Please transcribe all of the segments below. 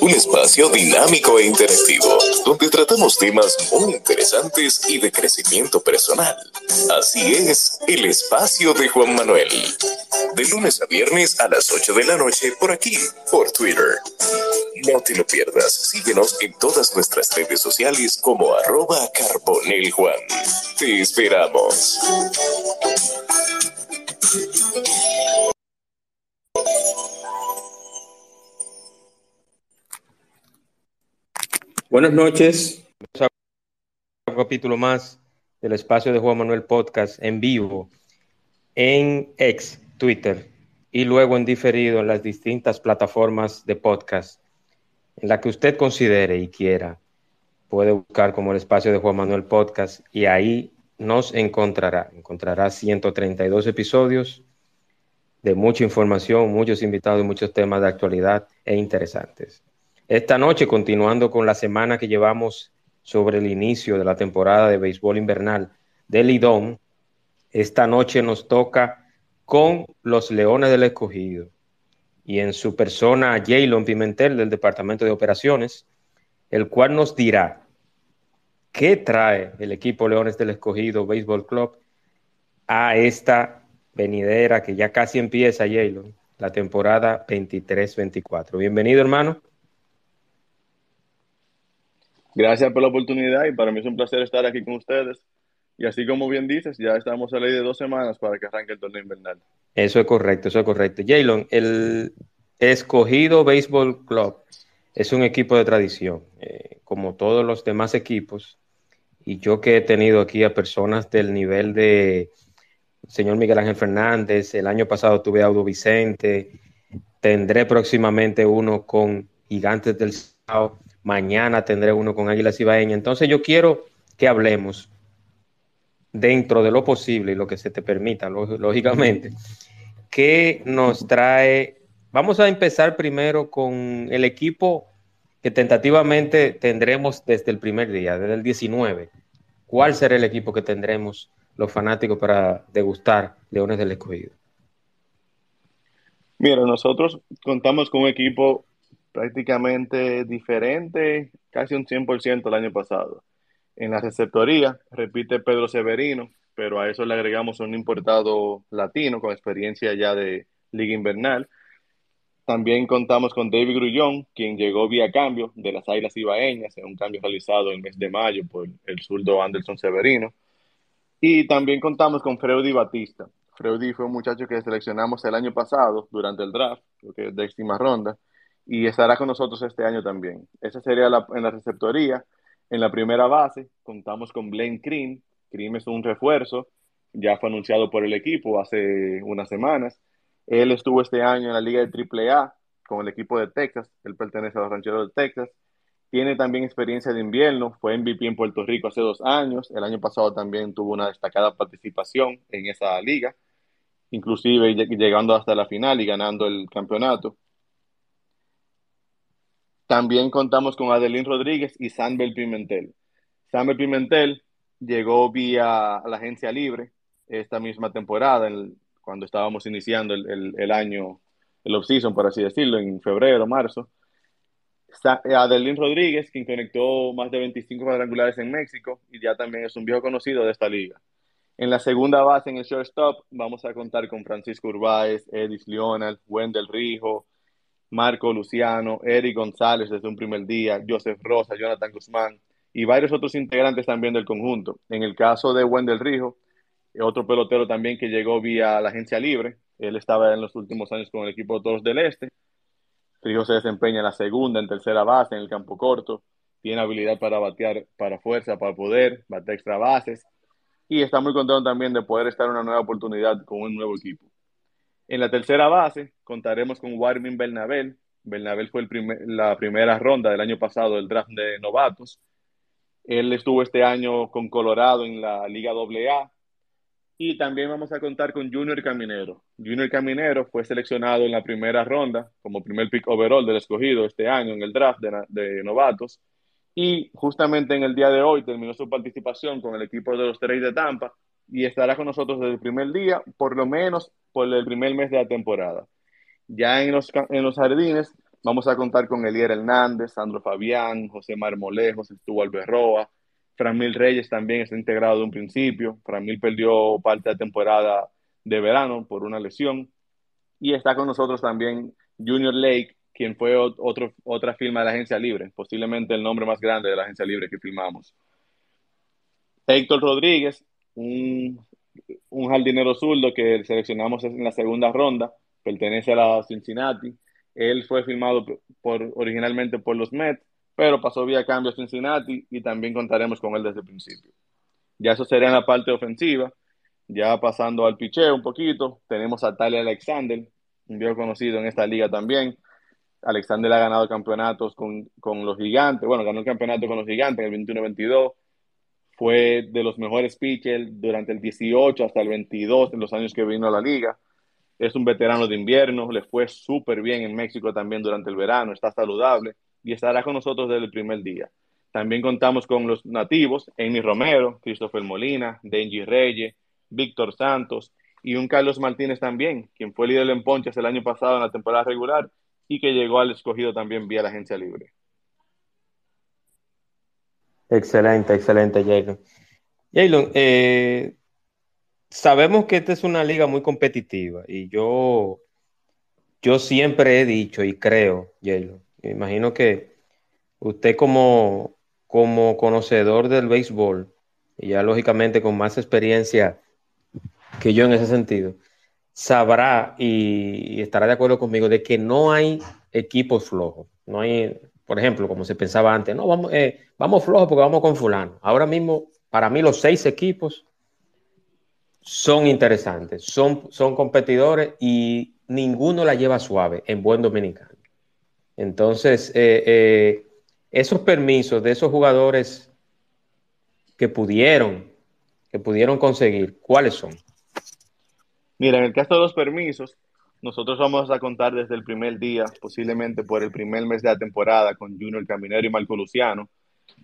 un espacio dinámico e interactivo, donde tratamos temas muy interesantes y de crecimiento personal. Así es, el espacio de Juan Manuel. De lunes a viernes a las 8 de la noche por aquí, por Twitter. No te lo pierdas, síguenos en todas nuestras redes sociales como arroba carboneljuan. Te esperamos. Buenas noches. Un capítulo más del espacio de Juan Manuel Podcast en vivo en ex Twitter y luego en diferido en las distintas plataformas de podcast en la que usted considere y quiera. Puede buscar como el espacio de Juan Manuel Podcast y ahí nos encontrará. Encontrará 132 episodios de mucha información, muchos invitados y muchos temas de actualidad e interesantes. Esta noche, continuando con la semana que llevamos sobre el inicio de la temporada de béisbol invernal del Lidón, esta noche nos toca con los Leones del Escogido y en su persona Jaylon Pimentel del Departamento de Operaciones, el cual nos dirá qué trae el equipo Leones del Escogido Béisbol Club a esta venidera que ya casi empieza, Jaylon, la temporada 23-24. Bienvenido, hermano. Gracias por la oportunidad y para mí es un placer estar aquí con ustedes. Y así como bien dices, ya estamos a ley de dos semanas para que arranque el torneo invernal. Eso es correcto, eso es correcto. Jalen, el escogido Baseball Club es un equipo de tradición, eh, como todos los demás equipos. Y yo que he tenido aquí a personas del nivel de señor Miguel Ángel Fernández, el año pasado tuve a Audo Vicente, tendré próximamente uno con Gigantes del Sao Mañana tendré uno con Águilas Ibaeñas. Entonces yo quiero que hablemos dentro de lo posible y lo que se te permita, lógicamente, que nos trae. Vamos a empezar primero con el equipo que tentativamente tendremos desde el primer día, desde el 19. ¿Cuál será el equipo que tendremos los fanáticos para degustar Leones del Escogido? Mira, nosotros contamos con un equipo prácticamente diferente, casi un 100% el año pasado. En la receptoría repite Pedro Severino, pero a eso le agregamos un importado latino con experiencia ya de liga invernal. También contamos con David Grullón, quien llegó vía cambio de las Islas Ibaeñas, en un cambio realizado el mes de mayo por el zurdo Anderson Severino. Y también contamos con Freddy Batista. Freddy fue un muchacho que seleccionamos el año pasado durante el draft, creo que es décima ronda, y estará con nosotros este año también. Esa sería en la receptoría. En la primera base contamos con Blaine Cream. Cream es un refuerzo, ya fue anunciado por el equipo hace unas semanas. Él estuvo este año en la Liga de AAA con el equipo de Texas. Él pertenece a los rancheros de Texas. Tiene también experiencia de invierno, fue MVP en Puerto Rico hace dos años. El año pasado también tuvo una destacada participación en esa liga, inclusive llegando hasta la final y ganando el campeonato. También contamos con Adelín Rodríguez y Sanbel Pimentel. Sanbel Pimentel llegó vía la agencia libre esta misma temporada, cuando estábamos iniciando el, año, el off-season, por así decirlo, en febrero, marzo. Adelín Rodríguez, quien conectó más de 25 cuadrangulares en México y ya también es un viejo conocido de esta liga. En la segunda base, en el shortstop, vamos a contar con Francisco Urbáez, Edis Leonard, Wendel Rijo, Marco Luciano, Eric González desde un primer día, Joseph Rosa, Jonathan Guzmán y varios otros integrantes también del conjunto. En el caso de Wendel Rijo, otro pelotero también que llegó vía la agencia libre, él estaba en los últimos años con el equipo de Toros del Este. Rijo se desempeña en la segunda, en tercera base, en el campo corto, tiene habilidad para batear para fuerza, para poder, batear extra bases y está muy contento también de poder estar en una nueva oportunidad con un nuevo equipo. En la tercera base contaremos con Warmin Bernabel. Bernabel fue el la primera ronda del año pasado del draft de novatos. Él estuvo este año con Colorado en la Liga AA. Y también vamos a contar con Junior Caminero. Junior Caminero fue seleccionado en la primera ronda como primer pick overall del escogido este año en el draft de, de novatos. Y justamente en el día de hoy terminó su participación con el equipo de los Tres de Tampa y estará con nosotros desde el primer día, por lo menos por el primer mes de la temporada. Ya en los, en los jardines Vamos a contar con Elier Hernández, Sandro Fabián, José Marmolejos, estuvo Alberroa, Framil Reyes también está integrado de un principio. Framil perdió parte de la temporada de verano por una lesión. Y está con nosotros también Junior Lake, quien fue otro, otra firma de la agencia libre, posiblemente el nombre más grande de la agencia libre que firmamos. Héctor Rodríguez, un, un jardinero zurdo que seleccionamos en la segunda ronda, pertenece a la Cincinnati. Él fue firmado por, originalmente por los Mets, pero pasó vía cambio a Cincinnati y también contaremos con él desde el principio. Ya eso sería en la parte ofensiva. Ya pasando al picheo un poquito, tenemos a Talia Alexander, un viejo conocido en esta liga también. Alexander ha ganado campeonatos con, con los gigantes, bueno, ganó el campeonato con los gigantes en el 21-22, fue de los mejores pitchers durante el 18 hasta el 22 en los años que vino a la liga. Es un veterano de invierno, le fue súper bien en México también durante el verano, está saludable y estará con nosotros desde el primer día. También contamos con los nativos, Amy Romero, Christopher Molina, Denji Reyes, Víctor Santos y un Carlos Martínez también, quien fue líder en ponches el año pasado en la temporada regular y que llegó al escogido también vía la agencia libre. Excelente, excelente, Jalen. Jalen, eh, sabemos que esta es una liga muy competitiva y yo, yo siempre he dicho y creo, Jalen, me imagino que usted como, como conocedor del béisbol, y ya lógicamente con más experiencia que yo en ese sentido, sabrá y, y estará de acuerdo conmigo de que no hay equipos flojos, no hay, por ejemplo, como se pensaba antes, no, vamos, eh, vamos flojos porque vamos con fulano. Ahora mismo, para mí, los seis equipos son interesantes, son, son competidores y ninguno la lleva suave en buen dominicano. Entonces, eh, eh, esos permisos de esos jugadores que pudieron, que pudieron conseguir, ¿cuáles son? Mira, en el caso de los permisos, nosotros vamos a contar desde el primer día, posiblemente por el primer mes de la temporada, con Junior Caminero y Marco Luciano.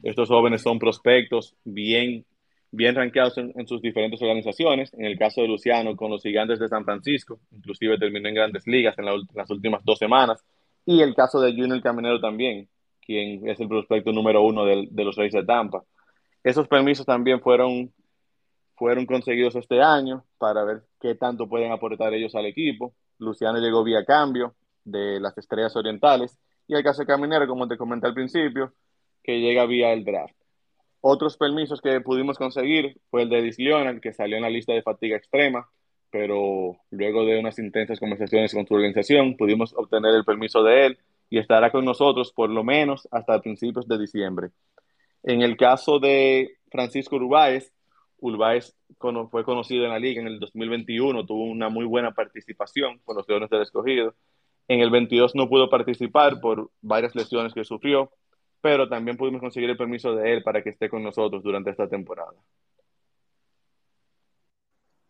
Estos jóvenes son prospectos bien, bien rankeados en, sus diferentes organizaciones. En el caso de Luciano, con los Gigantes de San Francisco, inclusive terminó en grandes ligas en, las últimas dos semanas. Y el caso de Junior Caminero también, quien es el prospecto número uno de, de los Reyes de Tampa. Esos permisos también fueron, fueron conseguidos este año para ver qué tanto pueden aportar ellos al equipo. Luciano llegó vía cambio de las Estrellas Orientales y el caso Caminero, como te comenté al principio, que llega vía el draft. Otros permisos que pudimos conseguir fue el de Edis Leonard, que salió en la lista de fatiga extrema, pero luego de unas intensas conversaciones con su organización pudimos obtener el permiso de él y estará con nosotros por lo menos hasta principios de diciembre. En el caso de Francisco Urbáez, Urbáez fue conocido en la liga en el 2021, tuvo una muy buena participación con los Leones del Escogido. En el 22 no pudo participar por varias lesiones que sufrió, pero también pudimos conseguir el permiso de él para que esté con nosotros durante esta temporada.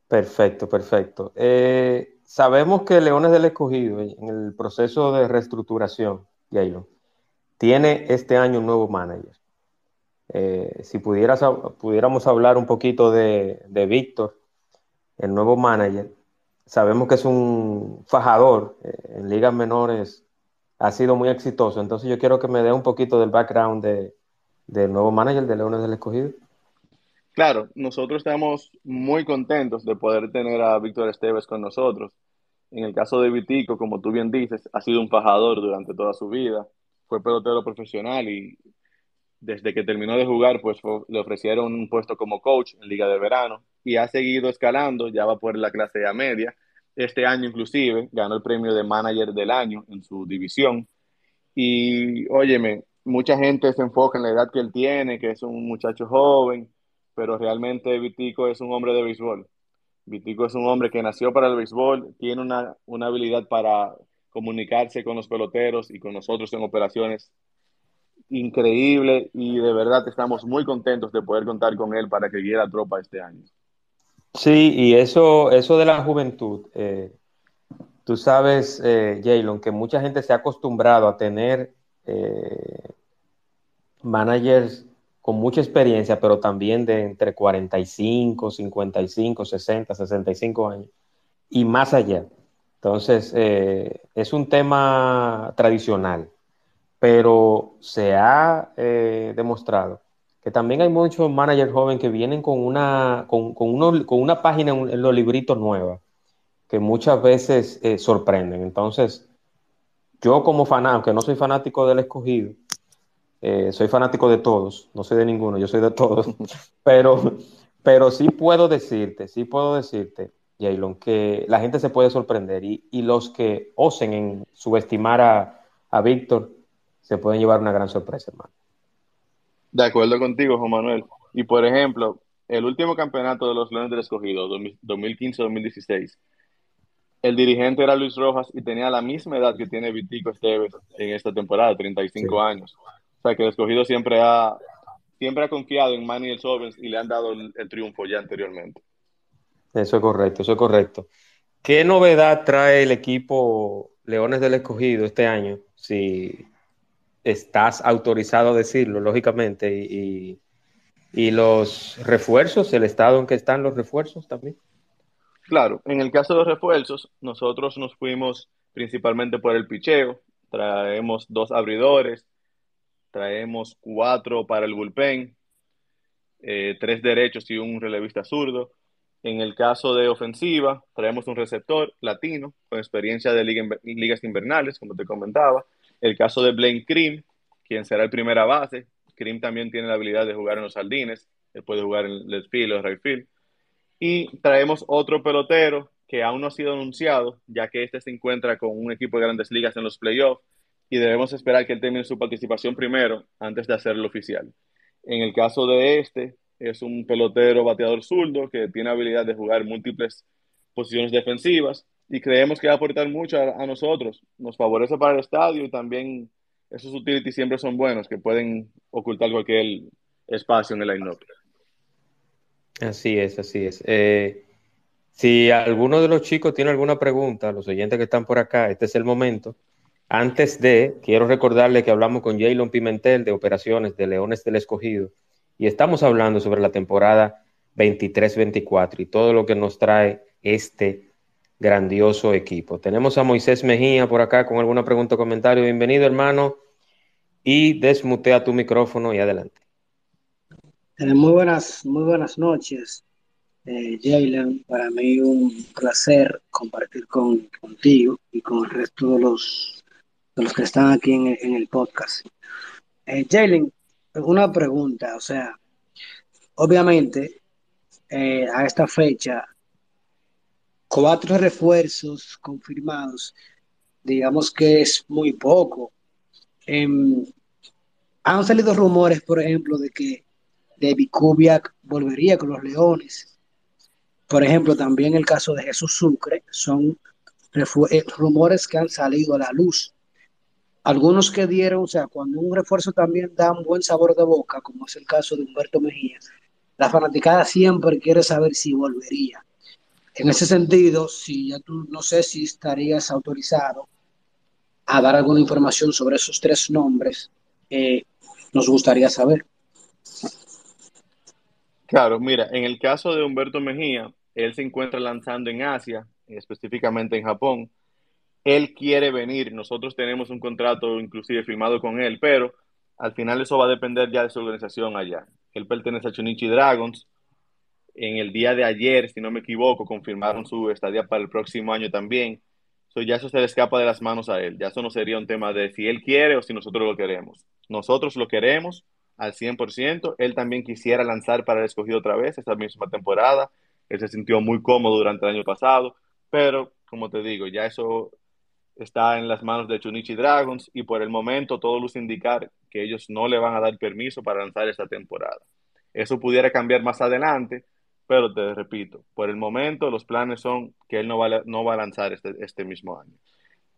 Perfecto, perfecto. Eh, sabemos que Leones del Escogido, en el proceso de reestructuración, Jailo, tiene este año un nuevo manager. Eh, si pudieras, pudiéramos hablar un poquito de, Víctor, el nuevo manager, sabemos que es un fajador eh, en ligas menores, ha sido muy exitoso, entonces yo quiero que me dé un poquito del background de, del nuevo manager de Leones del Escogido. Claro, nosotros estamos muy contentos de poder tener a Víctor Esteves con nosotros. En el caso de Vitico, como tú bien dices, ha sido un fajador durante toda su vida. Fue pelotero profesional y desde que terminó de jugar, pues le ofrecieron un puesto como coach en Liga de Verano y ha seguido escalando, ya va por la clase A media. Este año inclusive ganó el premio de manager del año en su división. Y óyeme, mucha gente se enfoca en la edad que él tiene, que es un muchacho joven, pero realmente Vitico es un hombre de béisbol. Vitico es un hombre que nació para el béisbol, tiene una, una habilidad para comunicarse con los peloteros y con nosotros en operaciones increíble y de verdad estamos muy contentos de poder contar con él para que guíe la tropa este año. Sí, y eso, eso de la juventud, eh, tú sabes, eh, Jalen, que mucha gente se ha acostumbrado a tener eh, managers con mucha experiencia, pero también de entre 45, 55, 60, 65 años y más allá. Entonces, eh, es un tema tradicional, pero se ha eh, demostrado que también hay muchos managers jóvenes que vienen con una, con, con una página en los libritos nueva, que muchas veces eh, sorprenden. Entonces, yo como fanático, aunque no soy fanático del escogido, soy fanático de todos, no soy de ninguno, yo soy de todos, pero, pero sí puedo decirte, sí puedo decirte Jaylon, que la gente se puede sorprender y, los que osen en subestimar a, Víctor se pueden llevar una gran sorpresa, hermano. De acuerdo contigo, Juan Manuel. Y por ejemplo, el último campeonato de los Leones del Escogido, 2015-2016, el dirigente era Luis Rojas y tenía la misma edad que tiene Vitico Esteves en esta temporada, 35 años. O sea que el Escogido siempre ha, siempre ha confiado en Manny el Sobens y le han dado el triunfo ya anteriormente. Eso es correcto, eso es correcto. ¿Qué novedad trae el equipo Leones del Escogido este año? Si estás autorizado a decirlo, lógicamente, y, los refuerzos, el estado en que están los refuerzos también. Claro, en el caso de los refuerzos, nosotros nos fuimos principalmente por el picheo, traemos dos abridores, traemos cuatro para el bullpen, eh, tres derechos y un relevista zurdo. En el caso de ofensiva, traemos un receptor latino con experiencia de ligas invernales, como te comentaba. El caso de Blaine Cream, quien será el primera base. Cream también tiene la habilidad de jugar en los sardines. Él puede jugar en el field o right field. Y traemos otro pelotero que aún no ha sido anunciado, ya que este se encuentra con un equipo de grandes ligas en los playoffs y debemos esperar que él termine su participación primero antes de hacerlo oficial. En el caso de este, es un pelotero bateador zurdo que tiene habilidad de jugar múltiples posiciones defensivas y creemos que va a aportar mucho a, nosotros. Nos favorece para el estadio y también esos utilities siempre son buenos, que pueden ocultar cualquier espacio en el line-up. Así es, así es. Eh, si alguno de los chicos tiene alguna pregunta, los oyentes que están por acá, este es el momento. Antes de, quiero recordarle que hablamos con Jaylon Pimentel de operaciones de Leones del Escogido y estamos hablando sobre la temporada 23-24 y todo lo que nos trae este grandioso equipo. Tenemos a Moisés Mejía por acá con alguna pregunta o comentario. Bienvenido, hermano. Y desmutea tu micrófono y adelante. Eh, muy buenas, muy buenas noches, eh, Jalen. Para mí un placer compartir con, contigo y con el resto de los, de los que están aquí en, el podcast. Eh, Jalen, una pregunta, o sea, obviamente eh, a esta fecha, cuatro refuerzos confirmados, digamos que es muy poco. Em, han salido rumores, por ejemplo, de que David Kubiak volvería con los Leones. Por ejemplo, también el caso de Jesús Sucre son eh, rumores que han salido a la luz algunos que dieron, o sea, cuando un refuerzo también da un buen sabor de boca, como es el caso de Humberto Mejía, la fanaticada siempre quiere saber si volvería. En ese sentido, si ya tú no sé si estarías autorizado a dar alguna información sobre esos tres nombres, eh, nos gustaría saber. Claro, mira, en el caso de Humberto Mejía, él se encuentra lanzando en Asia, específicamente en Japón, él quiere venir, nosotros tenemos un contrato inclusive firmado con él, pero al final eso va a depender ya de su organización allá. Él pertenece a Chunichi Dragons. En el día de ayer, si no me equivoco, confirmaron su estadía para el próximo año también. So, ya eso se le escapa de las manos a él. Ya eso no sería un tema de si él quiere o si nosotros lo queremos. Nosotros lo queremos al 100%. Él también quisiera lanzar para el escogido otra vez esta misma temporada. Él se sintió muy cómodo durante el año pasado, pero como te digo, ya eso está en las manos de Chunichi Dragons y por el momento todo luce indicar que ellos no le van a dar permiso para lanzar esta temporada. Eso pudiera cambiar más adelante, pero te repito, por el momento los planes son que él no va, a, lanzar este, este mismo año.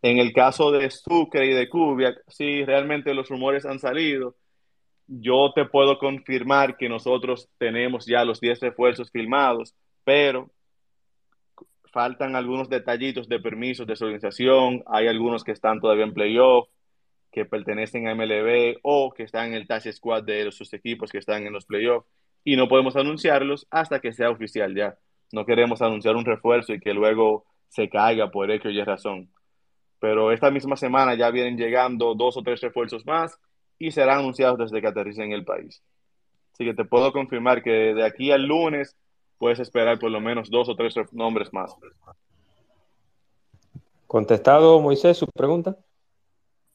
En el caso de Sucre y de Kubiak, sí, realmente los rumores han salido. Yo te puedo confirmar que nosotros tenemos ya los 10 refuerzos filmados, pero faltan algunos detallitos de permisos de su hay algunos que están todavía en playoff, que pertenecen a MLB o que están en el task squad de sus equipos que están en los playoffs y no podemos anunciarlos hasta que sea oficial ya. No queremos anunciar un refuerzo y que luego se caiga por X o Y razón. Pero esta misma semana ya vienen llegando dos o tres refuerzos más y serán anunciados desde que aterricen en el país. Así que te puedo confirmar que de aquí al lunes puedes esperar por lo menos dos o tres nombres más. Contestado, Moisés, su pregunta.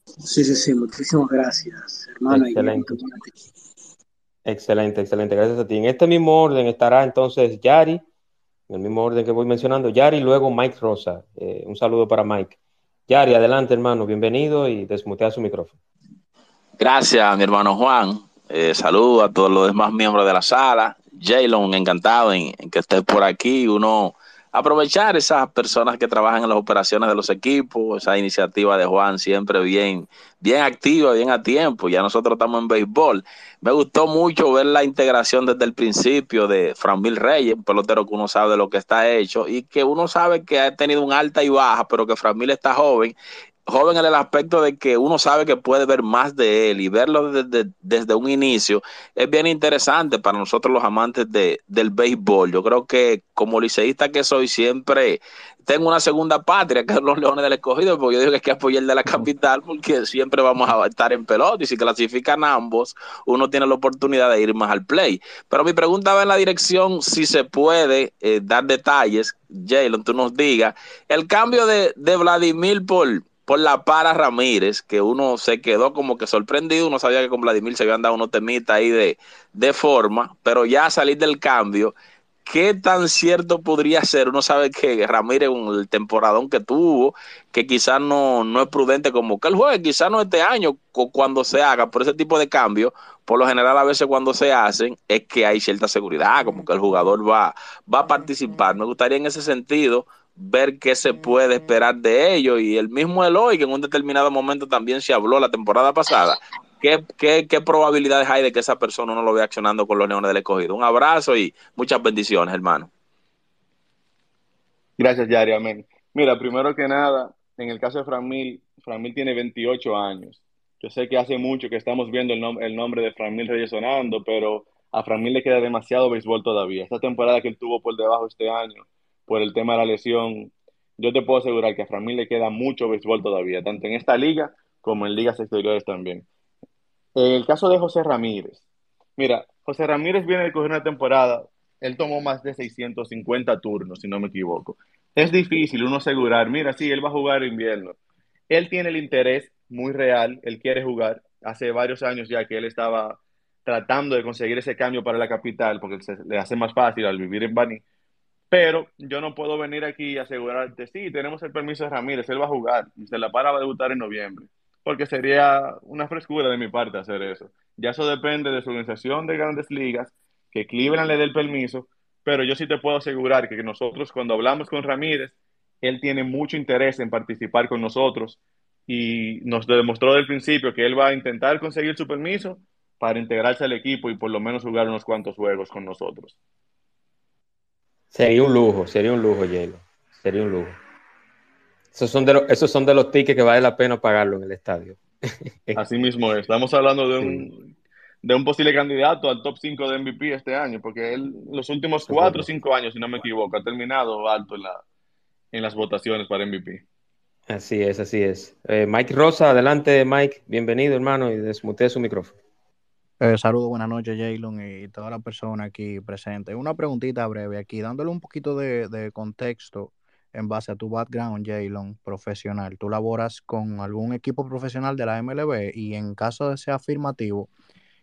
Sí, sí, sí, muchísimas gracias, hermano. Excelente. Excelente, excelente, gracias a ti. En este mismo orden estará entonces Yari, en el mismo orden que voy mencionando, Yari, luego Mike Rosa. Eh, un saludo para Mike. Yari, adelante, hermano, bienvenido y desmutea su micrófono. Gracias, mi hermano Juan. Eh, a todos los demás miembros de la sala. Jaylon, encantado en, en que estés por aquí. Uno aprovechar esas personas que trabajan en las operaciones de los equipos, esa iniciativa de Juan siempre bien, bien activa, bien a tiempo. Ya nosotros estamos en béisbol. Me gustó mucho ver la integración desde el principio de Franmil Reyes, un pelotero que uno sabe de lo que está hecho y que uno sabe que ha tenido un alta y baja, pero que Franmil está joven joven en el aspecto de que uno sabe que puede ver más de él y verlo desde, desde un inicio es bien interesante para nosotros los amantes de, del béisbol. Yo creo que como liceísta que soy siempre tengo una segunda patria que es los Leones del Escogido, porque yo digo que hay que apoyar de la capital porque siempre vamos a estar en pelota y si clasifican ambos, uno tiene la oportunidad de ir más al play. Pero mi pregunta va en la dirección si se puede eh, dar detalles, Jalen, tú nos digas, el cambio de, de Vladimir por por la para Ramírez, que uno se quedó como que sorprendido, uno sabía que con Vladimir se habían dado unos temitas ahí de, de forma, pero ya salir del cambio, ¿qué tan cierto podría ser? Uno sabe que Ramírez, el temporadón que tuvo, que quizás no, no es prudente como que el juegue, quizás no este año, cuando se haga, por ese tipo de cambio, por lo general a veces cuando se hacen, es que hay cierta seguridad, como que el jugador va, va a participar. Me gustaría en ese sentido ver qué se puede esperar de ellos. Y el mismo Eloy, que en un determinado momento también se habló la temporada pasada, ¿qué, qué, qué probabilidades hay de que esa persona no lo vea accionando con los Leones del Escogido? Un abrazo y muchas bendiciones, hermano. Gracias, Yari, amén. Mira, primero que nada, en el caso de Framil, Framil tiene 28 años. Yo sé que hace mucho que estamos viendo el, nom el nombre de Framil Reyes sonando, pero a Framil le queda demasiado béisbol todavía. Esta temporada que él tuvo por debajo este año, por el tema de la lesión, yo te puedo asegurar que a Framil le queda mucho béisbol todavía, tanto en esta liga como en ligas exteriores también. En el caso de José Ramírez, mira, José Ramírez viene de coger una temporada, él tomó más de 650 turnos, si no me equivoco. Es difícil uno asegurar, mira, sí, él va a jugar invierno. Él tiene el interés muy real, él quiere jugar. Hace varios años ya que él estaba tratando de conseguir ese cambio para la capital, porque se le hace más fácil al vivir en Bani pero yo no puedo venir aquí y asegurarte, sí, tenemos el permiso de Ramírez, él va a jugar y se la para va a debutar en noviembre. Porque sería una frescura de mi parte hacer eso. Ya eso depende de su organización de grandes ligas, que Cleveland le dé el permiso, pero yo sí te puedo asegurar que nosotros cuando hablamos con Ramírez, él tiene mucho interés en participar con nosotros y nos demostró desde el principio que él va a intentar conseguir su permiso para integrarse al equipo y por lo menos jugar unos cuantos juegos con nosotros. Sería un lujo, sería un lujo, Yelo. Sería un lujo. Esos son, de los, esos son de los tickets que vale la pena pagarlo en el estadio. Así mismo es. Estamos hablando de un, de un posible candidato al top 5 de MVP este año, porque él los últimos 4 o 5 años, si no me equivoco, ha terminado alto en, la, en las votaciones para MVP. Así es, así es. Eh, Mike Rosa, adelante, Mike. Bienvenido, hermano, y desmutee su micrófono. Eh, saludos, buenas noches, Jalen, y toda la persona aquí presente. Una preguntita breve aquí, dándole un poquito de, contexto en base a tu background, Jalen, profesional. Tú laboras con algún equipo profesional de la MLB y en caso de ser afirmativo,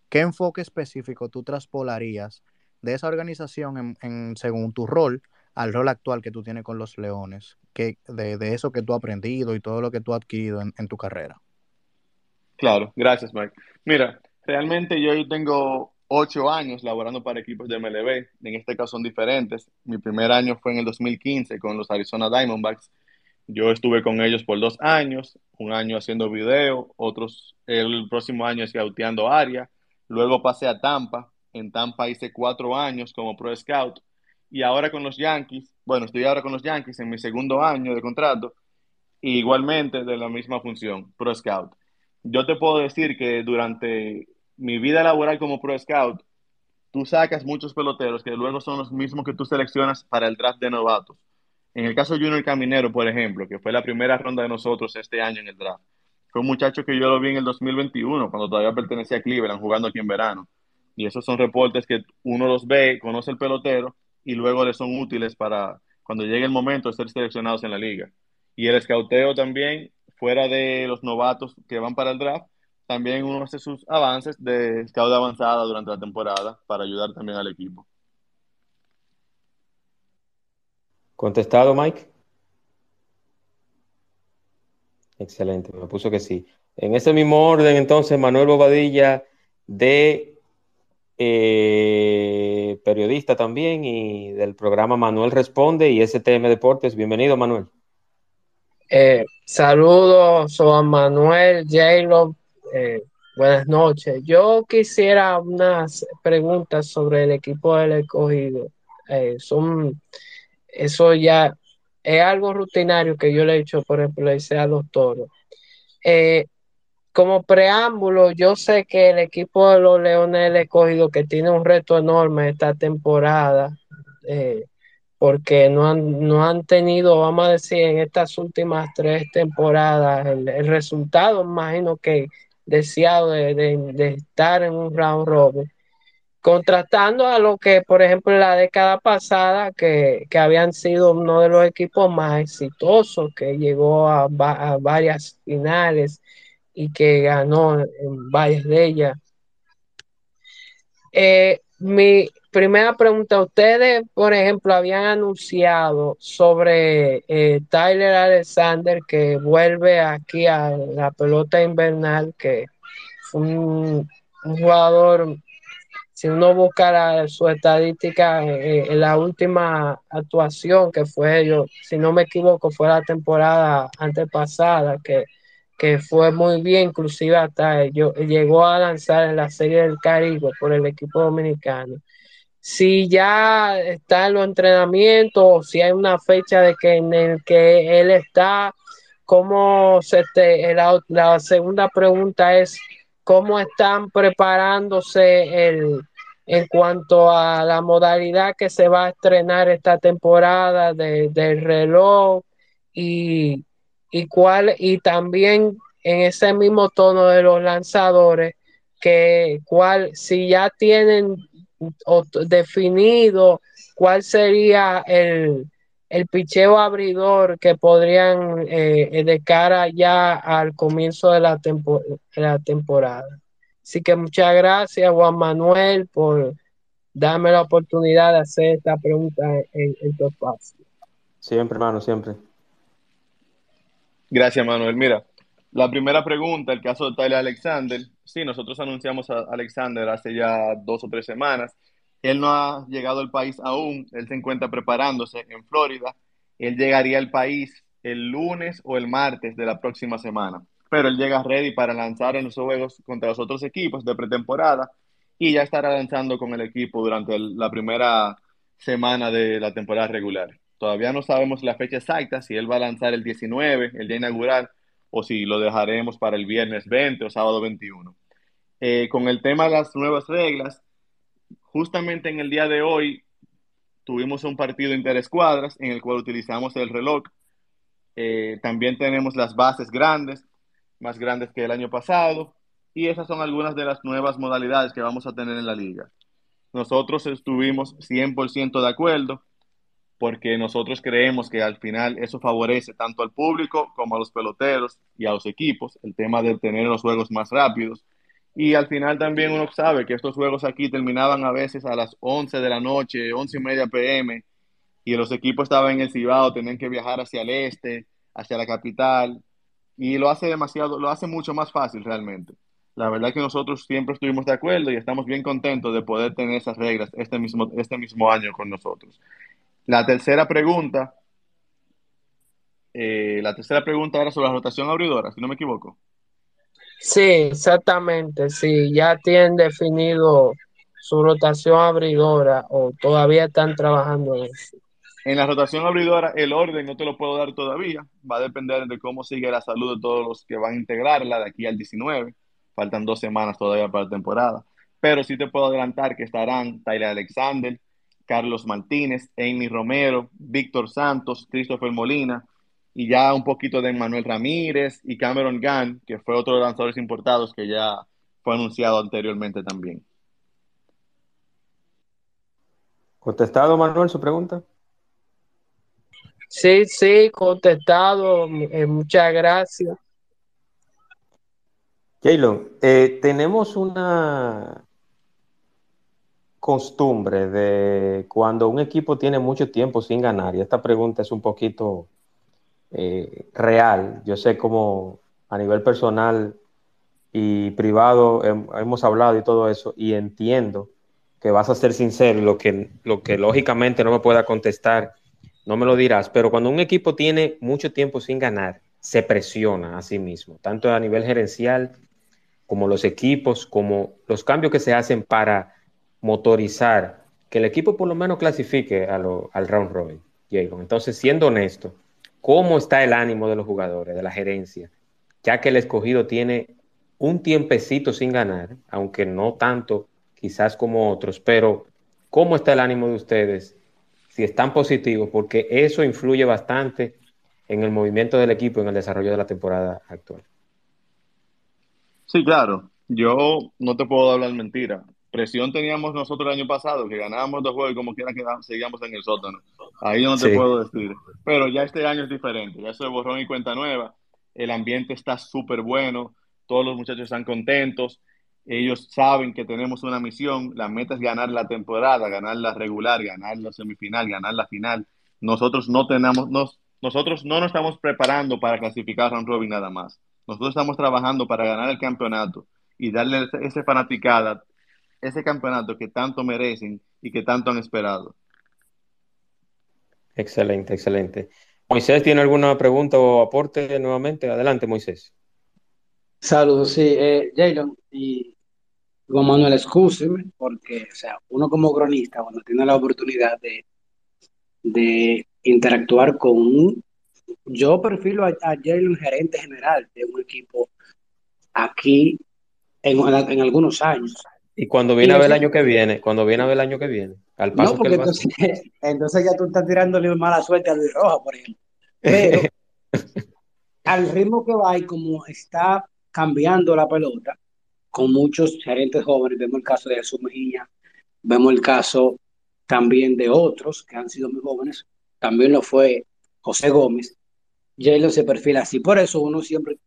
¿qué enfoque específico tú traspolarías de esa organización en, según tu rol al rol actual que tú tienes con los Leones? Que, de, eso que tú has aprendido y todo lo que tú has adquirido en tu carrera. Claro, gracias, Mike. Mira, Realmente yo tengo ocho años laborando para equipos de MLB, en este caso son diferentes. Mi primer año fue en el 2015 con los Arizona Diamondbacks. Yo estuve con ellos por dos años, un año haciendo video, otros el próximo año scouteando área. Luego pasé a Tampa, en Tampa hice cuatro años como Pro Scout y ahora con los Yankees, bueno, estoy ahora con los Yankees en mi segundo año de contrato, igualmente de la misma función, Pro Scout yo te puedo decir que durante mi vida laboral como Pro Scout, tú sacas muchos peloteros que luego son los mismos que tú seleccionas para el draft de novatos. En el caso de Junior Caminero, por ejemplo, que fue la primera ronda de nosotros este año en el draft, fue un muchacho que yo lo vi en el 2021, cuando todavía pertenecía a Cleveland, jugando aquí en verano. Y esos son reportes que uno los ve, conoce el pelotero y luego le son útiles para cuando llegue el momento de ser seleccionados en la liga. Y el escauteo también, fuera de los novatos que van para el draft, también uno hace sus avances de scout avanzada durante la temporada para ayudar también al equipo. ¿Contestado, Mike? Excelente, me puso que sí. En ese mismo orden, entonces, Manuel Bobadilla, de eh, periodista también y del programa Manuel Responde y STM Deportes. Bienvenido, Manuel. Eh, saludos, Juan Manuel, J-Lo, eh, buenas noches. Yo quisiera unas preguntas sobre el equipo del escogido. Eh, son, eso ya es algo rutinario que yo le he hecho, por ejemplo, le hice a los toros. Eh, como preámbulo, yo sé que el equipo de los Leones del Escogido, que tiene un reto enorme esta temporada, porque no han, no han tenido, vamos a decir, en estas últimas tres temporadas, el, resultado, imagino que deseado de, de, de, estar en un round robin, contrastando a lo que, por ejemplo, en la década pasada, que, que habían sido uno de los equipos más exitosos, que llegó a, a varias finales y que ganó en varias de ellas. Eh, mi primera pregunta, ustedes, por ejemplo, habían anunciado sobre eh, Tyler Alexander que vuelve aquí a la pelota invernal, que fue un, jugador, si uno buscara su estadística eh, en la última actuación que fue, yo, si no me equivoco, fue la temporada antepasada, que que fue muy bien, inclusive hasta yo, llegó a lanzar en la Serie del Caribe por el equipo dominicano. Si ya está en los entrenamientos, si hay una fecha de que en el que él está, cómo se te, la, la segunda pregunta es cómo están preparándose el, en cuanto a la modalidad que se va a estrenar esta temporada de, del reloj y y cuál y también en ese mismo tono de los lanzadores que cuál si ya tienen definido cuál sería el, el picheo abridor que podrían eh, de cara ya al comienzo de la, tempo, de la temporada. Así que muchas gracias Juan Manuel por darme la oportunidad de hacer esta pregunta en, en tu espacio. Siempre, hermano, siempre. Gracias, Manuel. Mira, la primera pregunta, el caso de Tyler Alexander. Sí, nosotros anunciamos a Alexander hace ya dos o tres semanas. Él no ha llegado al país aún, él se encuentra preparándose en Florida. Él llegaría al país el lunes o el martes de la próxima semana. Pero él llega ready para lanzar en los juegos contra los otros equipos de pretemporada y ya estará lanzando con el equipo durante la primera semana de la temporada regular. Todavía no sabemos la fecha exacta, si él va a lanzar el 19, el día inaugural, o si lo dejaremos para el viernes 20 o sábado 21. Eh, con el tema de las nuevas reglas, justamente en el día de hoy tuvimos un partido interescuadras en el cual utilizamos el reloj. Eh, también tenemos las bases grandes, más grandes que el año pasado, y esas son algunas de las nuevas modalidades que vamos a tener en la liga. Nosotros estuvimos 100% de acuerdo porque nosotros creemos que al final eso favorece tanto al público como a los peloteros y a los equipos, el tema de tener los juegos más rápidos. Y al final también uno sabe que estos juegos aquí terminaban a veces a las 11 de la noche, 11 y media pm, y los equipos estaban en el Cibao, tenían que viajar hacia el este, hacia la capital, y lo hace demasiado, lo hace mucho más fácil realmente. La verdad que nosotros siempre estuvimos de acuerdo y estamos bien contentos de poder tener esas reglas este mismo, este mismo año con nosotros. La tercera pregunta, eh, la tercera pregunta era sobre la rotación abridora, si no me equivoco. Sí, exactamente, sí, ya tienen definido su rotación abridora o todavía están trabajando en eso. En la rotación abridora, el orden no te lo puedo dar todavía, va a depender de cómo sigue la salud de todos los que van a integrarla de aquí al 19, faltan dos semanas todavía para la temporada, pero sí te puedo adelantar que estarán Tyler Alexander, Carlos Martínez, Amy Romero, Víctor Santos, Christopher Molina, y ya un poquito de Manuel Ramírez y Cameron Gunn, que fue otro de los lanzadores importados que ya fue anunciado anteriormente también. ¿Contestado, Manuel, su pregunta? Sí, sí, contestado. Eh, muchas gracias. Jaylon, eh, tenemos una costumbre de cuando un equipo tiene mucho tiempo sin ganar, y esta pregunta es un poquito eh, real. Yo sé cómo a nivel personal y privado hemos hablado y todo eso, y entiendo que vas a ser sincero, lo que, lo que lógicamente no me pueda contestar, no me lo dirás, pero cuando un equipo tiene mucho tiempo sin ganar, se presiona a sí mismo, tanto a nivel gerencial como los equipos, como los cambios que se hacen para motorizar que el equipo por lo menos clasifique al round robin, Entonces, siendo honesto, ¿cómo está el ánimo de los jugadores, de la gerencia? Ya que el escogido tiene un tiempecito sin ganar, aunque no tanto quizás como otros, pero ¿cómo está el ánimo de ustedes? Si están positivos, porque eso influye bastante en el movimiento del equipo, en el desarrollo de la temporada actual. Sí, claro. Yo no te puedo hablar mentira. Presión teníamos nosotros el año pasado, que ganábamos dos juegos y como quiera que seguíamos en el sótano. Ahí no te puedo decir. Pero ya este año es diferente. Ya se borrón y cuenta nueva. El ambiente está súper bueno. Todos los muchachos están contentos. Ellos saben que tenemos una misión, la meta es ganar la temporada, ganar la regular, ganar la semifinal, ganar la final. Nosotros no tenemos, nos, nosotros no nos estamos preparando para clasificar a un robin nada más. Nosotros estamos trabajando para ganar el campeonato y darle ese fanaticada, ese campeonato que tanto merecen y que tanto han esperado. Excelente, excelente. Moisés, ¿tiene alguna pregunta o aporte nuevamente? Adelante, Moisés. Saludos, sí. Eh, Jalen, y Juan Manuel, excúseme, porque, o sea, uno como cronista, cuando tiene la oportunidad de, de interactuar con un, yo perfilo a, a Jalen gerente general de un equipo aquí en, en algunos años. Y cuando viene a ver el año que viene, cuando viene a ver el año que viene, al paso no, porque entonces, entonces, ya tú estás tirándole mala suerte a Luis Roja, por ejemplo. Pero al ritmo que va y como está cambiando la pelota con muchos gerentes jóvenes. Vemos el caso de Jesús Mejía, vemos el caso también de otros que han sido muy jóvenes. También lo fue José Gómez. Jalen se perfila así. Por eso uno siempre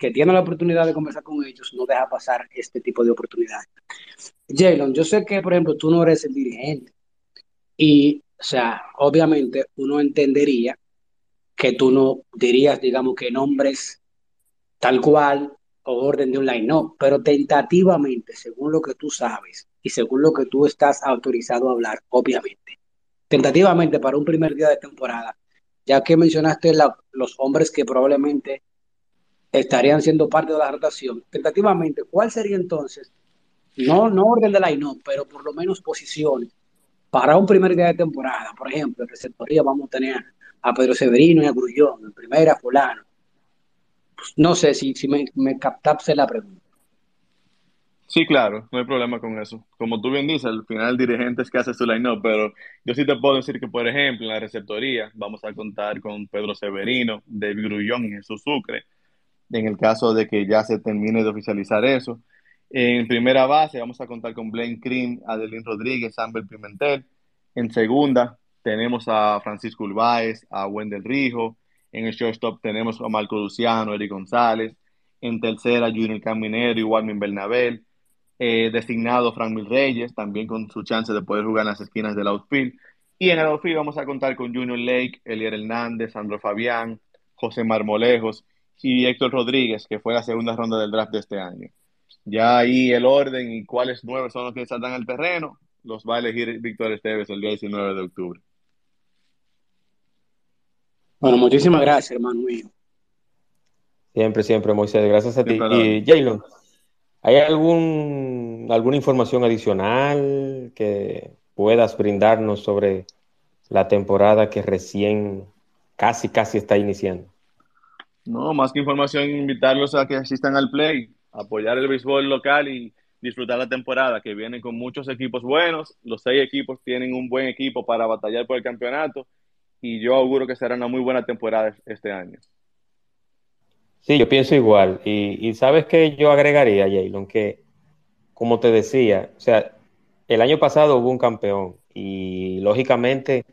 que tiene la oportunidad de conversar con ellos no deja pasar este tipo de oportunidades. Jalen, yo sé que, por ejemplo, tú no eres el dirigente. Y, o sea, obviamente uno entendería que tú no dirías, digamos, que nombres tal cual orden de un line, no, pero tentativamente, según lo que tú sabes y según lo que tú estás autorizado a hablar, obviamente, tentativamente para un primer día de temporada, ya que mencionaste los hombres que probablemente estarían siendo parte de la rotación, tentativamente, ¿cuál sería entonces? No, no orden de line, no, pero por lo menos posiciones para un primer día de temporada. Por ejemplo, en receptoría vamos a tener a Pedro Severino y a Grullón, en primera fulano, no sé si, si me, me captaste la pregunta. Sí, claro, no hay problema con eso. Como tú bien dices, al final el dirigente es que hace su line-up, pero yo sí te puedo decir que, por ejemplo, en la receptoría vamos a contar con Pedro Severino, David Grullón y Jesús Sucre, en el caso de que ya se termine de oficializar eso. En primera base vamos a contar con Blaine Cream, Adelín Rodríguez, Amber Pimentel. En segunda tenemos a Francisco Ulbáez, a Wendel Rijo, en el shortstop tenemos a Marco Luciano, Eric González. En tercera, Junior Caminero y Walmin Bernabel. Eh, designado Frank Mil Reyes, también con su chance de poder jugar en las esquinas del outfield. Y en el outfield vamos a contar con Junior Lake, Elier Hernández, Sandro Fabián, José Marmolejos y Héctor Rodríguez, que fue la segunda ronda del draft de este año. Ya ahí el orden y cuáles nueve son los que saltan al terreno, los va a elegir Víctor Esteves el día 19 de octubre. Bueno, muchísimas gracias, hermano mío. Siempre, siempre, Moisés. Gracias a ti. Y Jalen, ¿hay algún, alguna información adicional que puedas brindarnos sobre la temporada que recién casi, casi está iniciando? No, más que información, invitarlos a que asistan al play, apoyar el béisbol local y disfrutar la temporada, que viene con muchos equipos buenos. Los seis equipos tienen un buen equipo para batallar por el campeonato y yo auguro que será una muy buena temporada este año. Sí, yo pienso igual. Y, y sabes que yo agregaría, Jalen, que como te decía, o sea, el año pasado hubo un campeón y lógicamente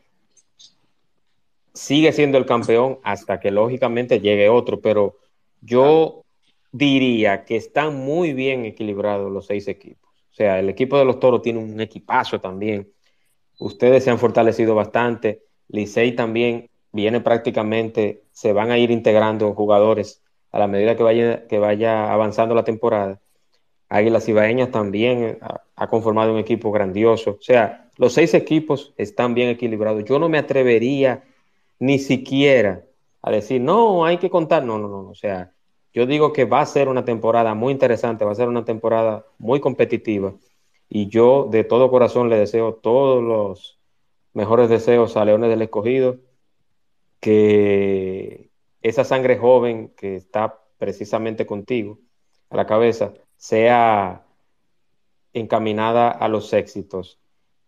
sigue siendo el campeón hasta que lógicamente llegue otro, pero yo diría que están muy bien equilibrados los seis equipos. O sea, el equipo de los toros tiene un equipazo también. Ustedes se han fortalecido bastante. Licey también viene prácticamente, se van a ir integrando jugadores a la medida que vaya, que vaya avanzando la temporada. Águilas Ibaeñas también ha, conformado un equipo grandioso. O sea, los seis equipos están bien equilibrados. Yo no me atrevería ni siquiera a decir, no, hay que contar. No, no, no. O sea, yo digo que va a ser una temporada muy interesante, va a ser una temporada muy competitiva. Y yo de todo corazón le deseo todos los mejores deseos a Leones del Escogido, que esa sangre joven que está precisamente contigo a la cabeza sea encaminada a los éxitos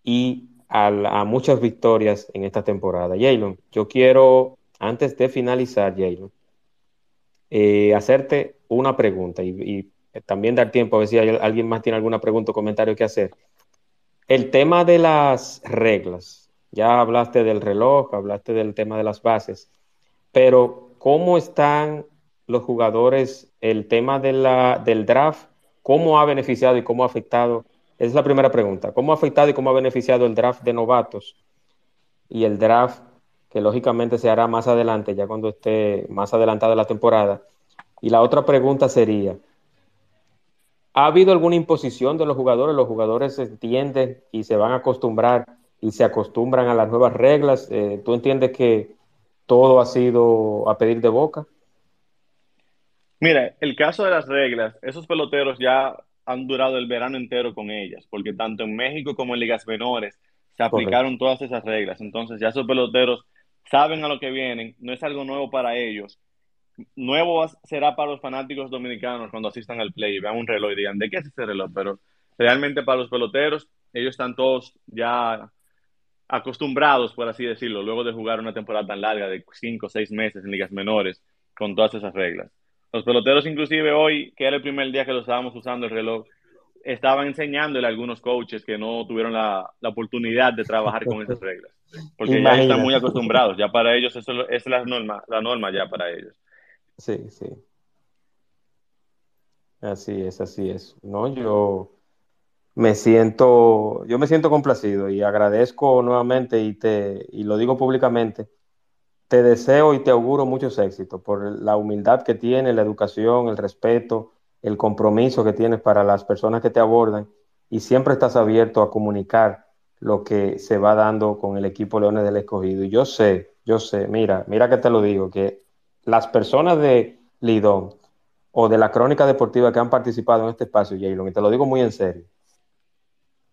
y a, muchas victorias en esta temporada. Jalen, yo quiero, antes de finalizar, Jalen, eh, hacerte una pregunta y, también dar tiempo a ver si alguien más tiene alguna pregunta o comentario que hacer. El tema de las reglas, ya hablaste del reloj, hablaste del tema de las bases, pero ¿cómo están los jugadores, el tema de la, del draft, cómo ha beneficiado y cómo ha afectado? Es la primera pregunta. ¿Cómo ha afectado y cómo ha beneficiado el draft de novatos y el draft que lógicamente se hará más adelante, ya cuando esté más adelantada la temporada? Y la otra pregunta sería, ¿ha habido alguna imposición de los jugadores? ¿Los jugadores se entienden y se van a acostumbrar y se acostumbran a las nuevas reglas? Eh, ¿Tú entiendes que todo ha sido a pedir de boca? Mira, el caso de las reglas, esos peloteros ya han durado el verano entero con ellas, porque tanto en México como en ligas menores se aplicaron Correcto. todas esas reglas. Entonces ya esos peloteros saben a lo que vienen, no es algo nuevo para ellos. Nuevo será para los fanáticos dominicanos cuando asistan al play y vean un reloj y digan, ¿de qué es ese reloj? Pero realmente para los peloteros, ellos están todos ya acostumbrados, por así decirlo, luego de jugar una temporada tan larga de cinco o seis meses en ligas menores con todas esas reglas. Los peloteros, inclusive hoy, que era el primer día que lo estábamos usando el reloj, estaban enseñándole a algunos coaches que no tuvieron la, la oportunidad de trabajar con esas reglas. Porque Imagínate. ya están muy acostumbrados, ya para ellos eso es la norma, la norma ya para ellos. Sí, sí. Así es, así es. No, yo me siento, yo me siento complacido y agradezco nuevamente y te, y lo digo públicamente, te deseo y te auguro muchos éxitos por la humildad que tiene, la educación, el respeto, el compromiso que tienes para las personas que te abordan y siempre estás abierto a comunicar lo que se va dando con el equipo Leones del Escogido. Y yo sé, yo sé, mira, mira que te lo digo, que las personas de Lidón o de la crónica deportiva que han participado en este espacio, Jaylon, y te lo digo muy en serio,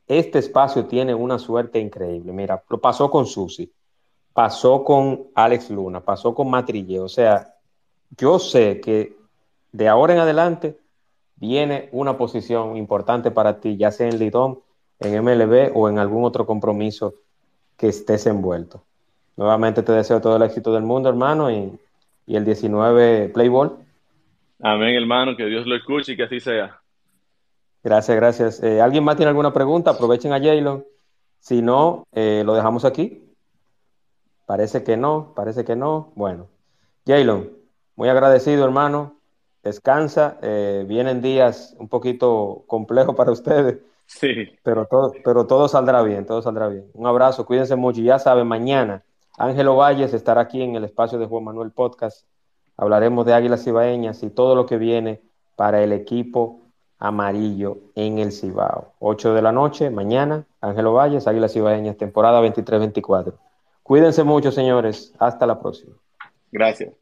este espacio tiene una suerte increíble. Mira, lo pasó con Susi, pasó con Alex Luna, pasó con Matrille. O sea, yo sé que de ahora en adelante viene una posición importante para ti, ya sea en Lidón, en MLB o en algún otro compromiso que estés envuelto. Nuevamente te deseo todo el éxito del mundo, hermano, y, y el 19 Playball. Amén, hermano, que Dios lo escuche y que así sea. Gracias, gracias. Eh, ¿Alguien más tiene alguna pregunta? Aprovechen a Jaylon. Si no, eh, lo dejamos aquí. Parece que no, parece que no. Bueno, Jaylon, muy agradecido, hermano. Descansa. Eh, vienen días un poquito complejos para ustedes. Sí. Pero todo, pero todo saldrá bien, todo saldrá bien. Un abrazo, cuídense mucho. Y ya saben, mañana Ángelo Valles estará aquí en el espacio de Juan Manuel Podcast. Hablaremos de Águilas Ibaeñas y todo lo que viene para el equipo amarillo en el Cibao. 8 de la noche, mañana, Ángelo Valles, Águilas Ibaeñas, temporada 23-24. Cuídense mucho, señores. Hasta la próxima. Gracias.